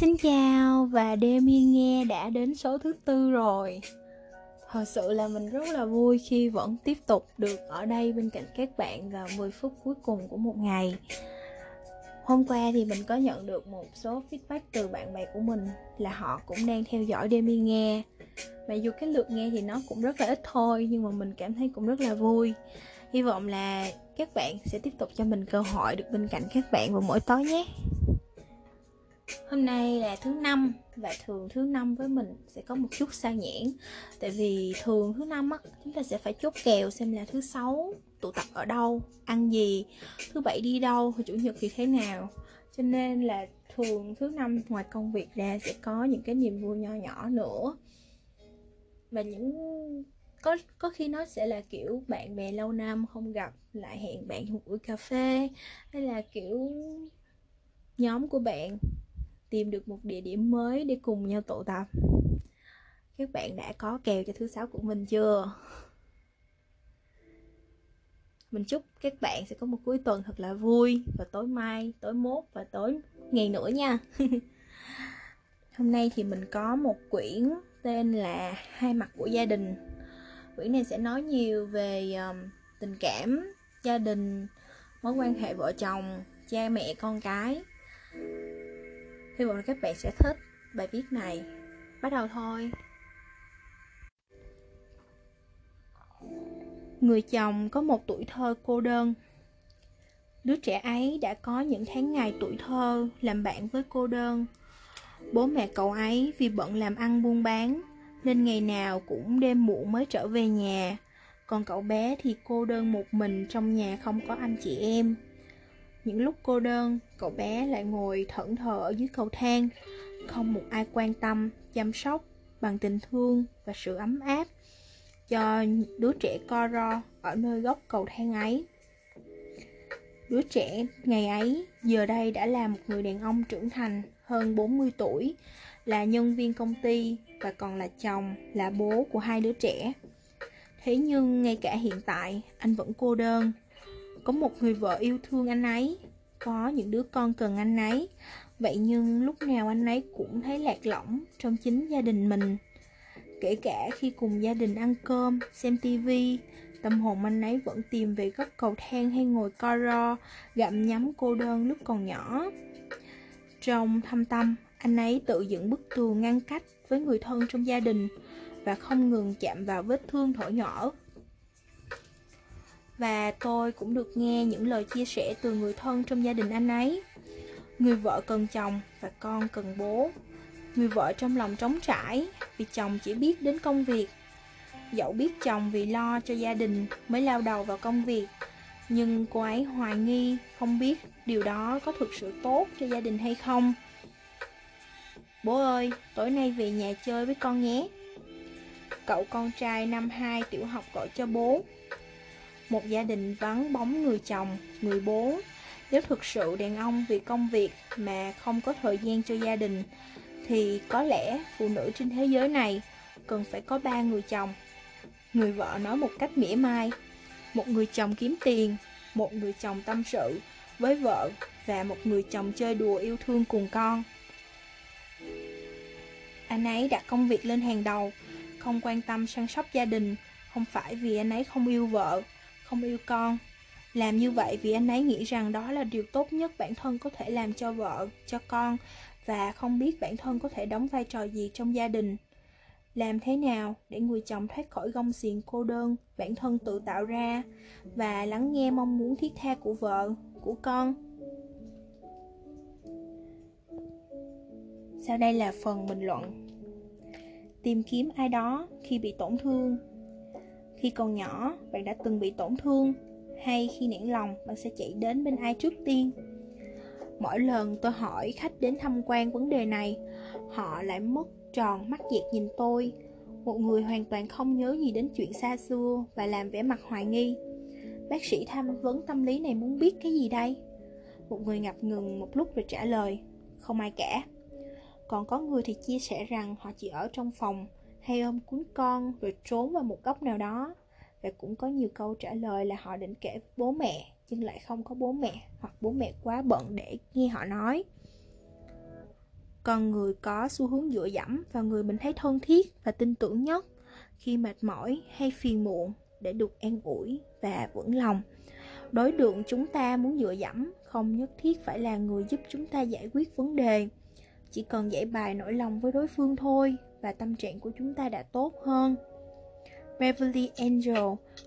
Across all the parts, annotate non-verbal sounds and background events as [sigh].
Xin chào và Demi nghe đã đến số thứ tư rồi. Thật sự là mình rất là vui khi vẫn tiếp tục được ở đây bên cạnh các bạn vào 10 phút cuối cùng của một ngày. Hôm qua thì mình có nhận được một số feedback từ bạn bè của mình là họ cũng đang theo dõi Demi nghe. Mặc dù cái lượt nghe thì nó cũng rất là ít thôi, nhưng mà mình cảm thấy cũng rất là vui. Hy vọng là các bạn sẽ tiếp tục cho mình cơ hội được bên cạnh các bạn vào mỗi tối nhé. Hôm nay là thứ năm và thường thứ năm với mình sẽ có một chút sao nhãn Tại vì thường thứ năm á, chúng ta sẽ phải chốt kèo xem là thứ sáu tụ tập ở đâu, ăn gì, thứ bảy đi đâu, chủ nhật thì thế nào. Cho nên là thường thứ năm ngoài công việc ra sẽ có những cái niềm vui nho nhỏ nữa. Và những có có khi nó sẽ là kiểu bạn bè lâu năm không gặp lại hẹn bạn một buổi cà phê hay là kiểu nhóm của bạn tìm được một địa điểm mới để cùng nhau tụ tập. Các bạn đã có kèo cho thứ sáu của mình chưa? Mình chúc các bạn sẽ có một cuối tuần thật là vui và tối mai tối mốt và tối ngày nữa nha. [laughs] Hôm nay thì mình có một quyển tên là hai mặt của gia đình. Quyển này sẽ nói nhiều về um, tình cảm gia đình mối quan hệ vợ chồng cha mẹ con cái hy vọng là các bạn sẽ thích bài viết này. Bắt đầu thôi. Người chồng có một tuổi thơ cô đơn. Đứa trẻ ấy đã có những tháng ngày tuổi thơ làm bạn với cô đơn. Bố mẹ cậu ấy vì bận làm ăn buôn bán, nên ngày nào cũng đêm muộn mới trở về nhà. Còn cậu bé thì cô đơn một mình trong nhà không có anh chị em những lúc cô đơn cậu bé lại ngồi thẫn thờ ở dưới cầu thang không một ai quan tâm chăm sóc bằng tình thương và sự ấm áp cho đứa trẻ co ro ở nơi góc cầu thang ấy đứa trẻ ngày ấy giờ đây đã là một người đàn ông trưởng thành hơn 40 tuổi là nhân viên công ty và còn là chồng, là bố của hai đứa trẻ. Thế nhưng ngay cả hiện tại, anh vẫn cô đơn. Có một người vợ yêu thương anh ấy, có những đứa con cần anh ấy. Vậy nhưng lúc nào anh ấy cũng thấy lạc lõng trong chính gia đình mình. Kể cả khi cùng gia đình ăn cơm, xem tivi, tâm hồn anh ấy vẫn tìm về góc cầu thang hay ngồi co ro, gặm nhắm cô đơn lúc còn nhỏ. Trong thâm tâm, anh ấy tự dựng bức tường ngăn cách với người thân trong gia đình và không ngừng chạm vào vết thương thổi nhỏ. Và tôi cũng được nghe những lời chia sẻ từ người thân trong gia đình anh ấy. Người vợ cần chồng và con cần bố. Người vợ trong lòng trống trải vì chồng chỉ biết đến công việc. Dẫu biết chồng vì lo cho gia đình mới lao đầu vào công việc, nhưng cô ấy hoài nghi không biết điều đó có thực sự tốt cho gia đình hay không. Bố ơi, tối nay về nhà chơi với con nhé. Cậu con trai năm 2 tiểu học gọi cho bố. Một gia đình vắng bóng người chồng, người bố. Nếu thực sự đàn ông vì công việc mà không có thời gian cho gia đình, thì có lẽ phụ nữ trên thế giới này cần phải có ba người chồng. Người vợ nói một cách mỉa mai, một người chồng kiếm tiền, một người chồng tâm sự với vợ và một người chồng chơi đùa yêu thương cùng con. Anh ấy đặt công việc lên hàng đầu, không quan tâm săn sóc gia đình, không phải vì anh ấy không yêu vợ, không yêu con. Làm như vậy vì anh ấy nghĩ rằng đó là điều tốt nhất bản thân có thể làm cho vợ, cho con và không biết bản thân có thể đóng vai trò gì trong gia đình. Làm thế nào để người chồng thoát khỏi gông xiềng cô đơn bản thân tự tạo ra và lắng nghe mong muốn thiết tha của vợ, của con. Sau đây là phần bình luận Tìm kiếm ai đó khi bị tổn thương khi còn nhỏ, bạn đã từng bị tổn thương Hay khi nản lòng, bạn sẽ chạy đến bên ai trước tiên? Mỗi lần tôi hỏi khách đến tham quan vấn đề này Họ lại mất tròn mắt dẹt nhìn tôi. Một người hoàn toàn không nhớ gì đến chuyện xa xưa Và làm vẻ mặt hoài nghi. Bác sĩ tham vấn tâm lý này muốn biết cái gì đây? Một người ngập ngừng một lúc rồi trả lời Không ai cả. Còn có người thì chia sẻ rằng họ chỉ ở trong phòng hay ôm cuốn con rồi trốn vào một góc nào đó. Và cũng có nhiều câu trả lời là họ định kể bố mẹ, nhưng lại không có bố mẹ hoặc bố mẹ quá bận để nghe họ nói. Con người có xu hướng dựa dẫm vào người mình thấy thân thiết và tin tưởng nhất khi mệt mỏi hay phiền muộn để được an ủi và vững lòng. Đối tượng chúng ta muốn dựa dẫm không nhất thiết phải là người giúp chúng ta giải quyết vấn đề, chỉ cần giải bài nỗi lòng với đối phương thôi và tâm trạng của chúng ta đã tốt hơn Beverly Angel,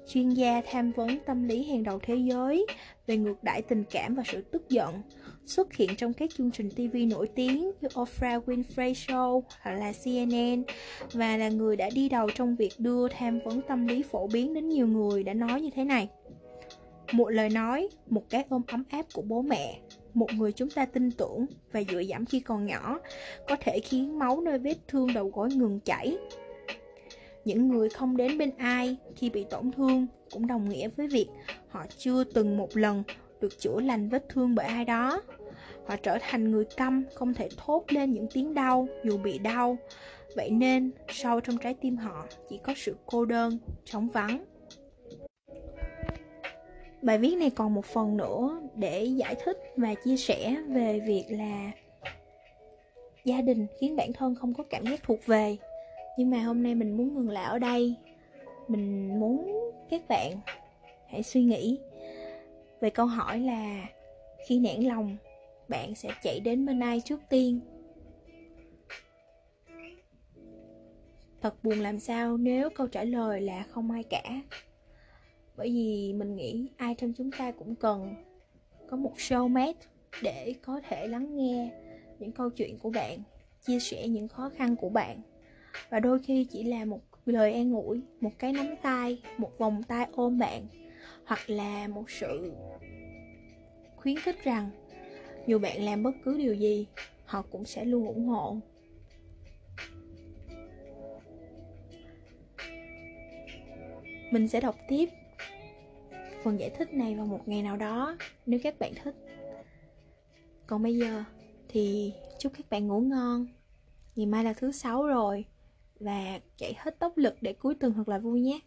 chuyên gia tham vấn tâm lý hàng đầu thế giới về ngược đãi tình cảm và sự tức giận, xuất hiện trong các chương trình TV nổi tiếng như Oprah Winfrey Show hoặc là CNN và là người đã đi đầu trong việc đưa tham vấn tâm lý phổ biến đến nhiều người đã nói như thế này. Một lời nói, một cái ôm ấm áp của bố mẹ, một người chúng ta tin tưởng và dựa dẫm khi còn nhỏ, có thể khiến máu nơi vết thương đầu gối ngừng chảy. Những người không đến bên ai khi bị tổn thương cũng đồng nghĩa với việc họ chưa từng một lần được chữa lành vết thương bởi ai đó. Họ trở thành người câm, không thể thốt lên những tiếng đau dù bị đau. Vậy nên, sâu trong trái tim họ chỉ có sự cô đơn, trống vắng bài viết này còn một phần nữa để giải thích và chia sẻ về việc là gia đình khiến bản thân không có cảm giác thuộc về. Nhưng mà hôm nay mình muốn ngừng lại ở đây. Mình muốn các bạn hãy suy nghĩ về câu hỏi là khi nản lòng, bạn sẽ chạy đến bên ai trước tiên? Thật buồn làm sao nếu câu trả lời là không ai cả? Bởi vì mình nghĩ ai trong chúng ta cũng cần có một showmate để có thể lắng nghe những câu chuyện của bạn, chia sẻ những khó khăn của bạn. Và đôi khi chỉ là một lời an ủi, một cái nắm tay, một vòng tay ôm bạn, hoặc là một sự khuyến khích rằng dù bạn làm bất cứ điều gì, họ cũng sẽ luôn ủng hộ. Mình sẽ đọc tiếp phần giải thích này vào một ngày nào đó, nếu các bạn thích. Còn bây giờ thì chúc các bạn ngủ ngon. Ngày mai là thứ sáu rồi và chạy hết tốc lực để cuối tuần thật là vui nhé.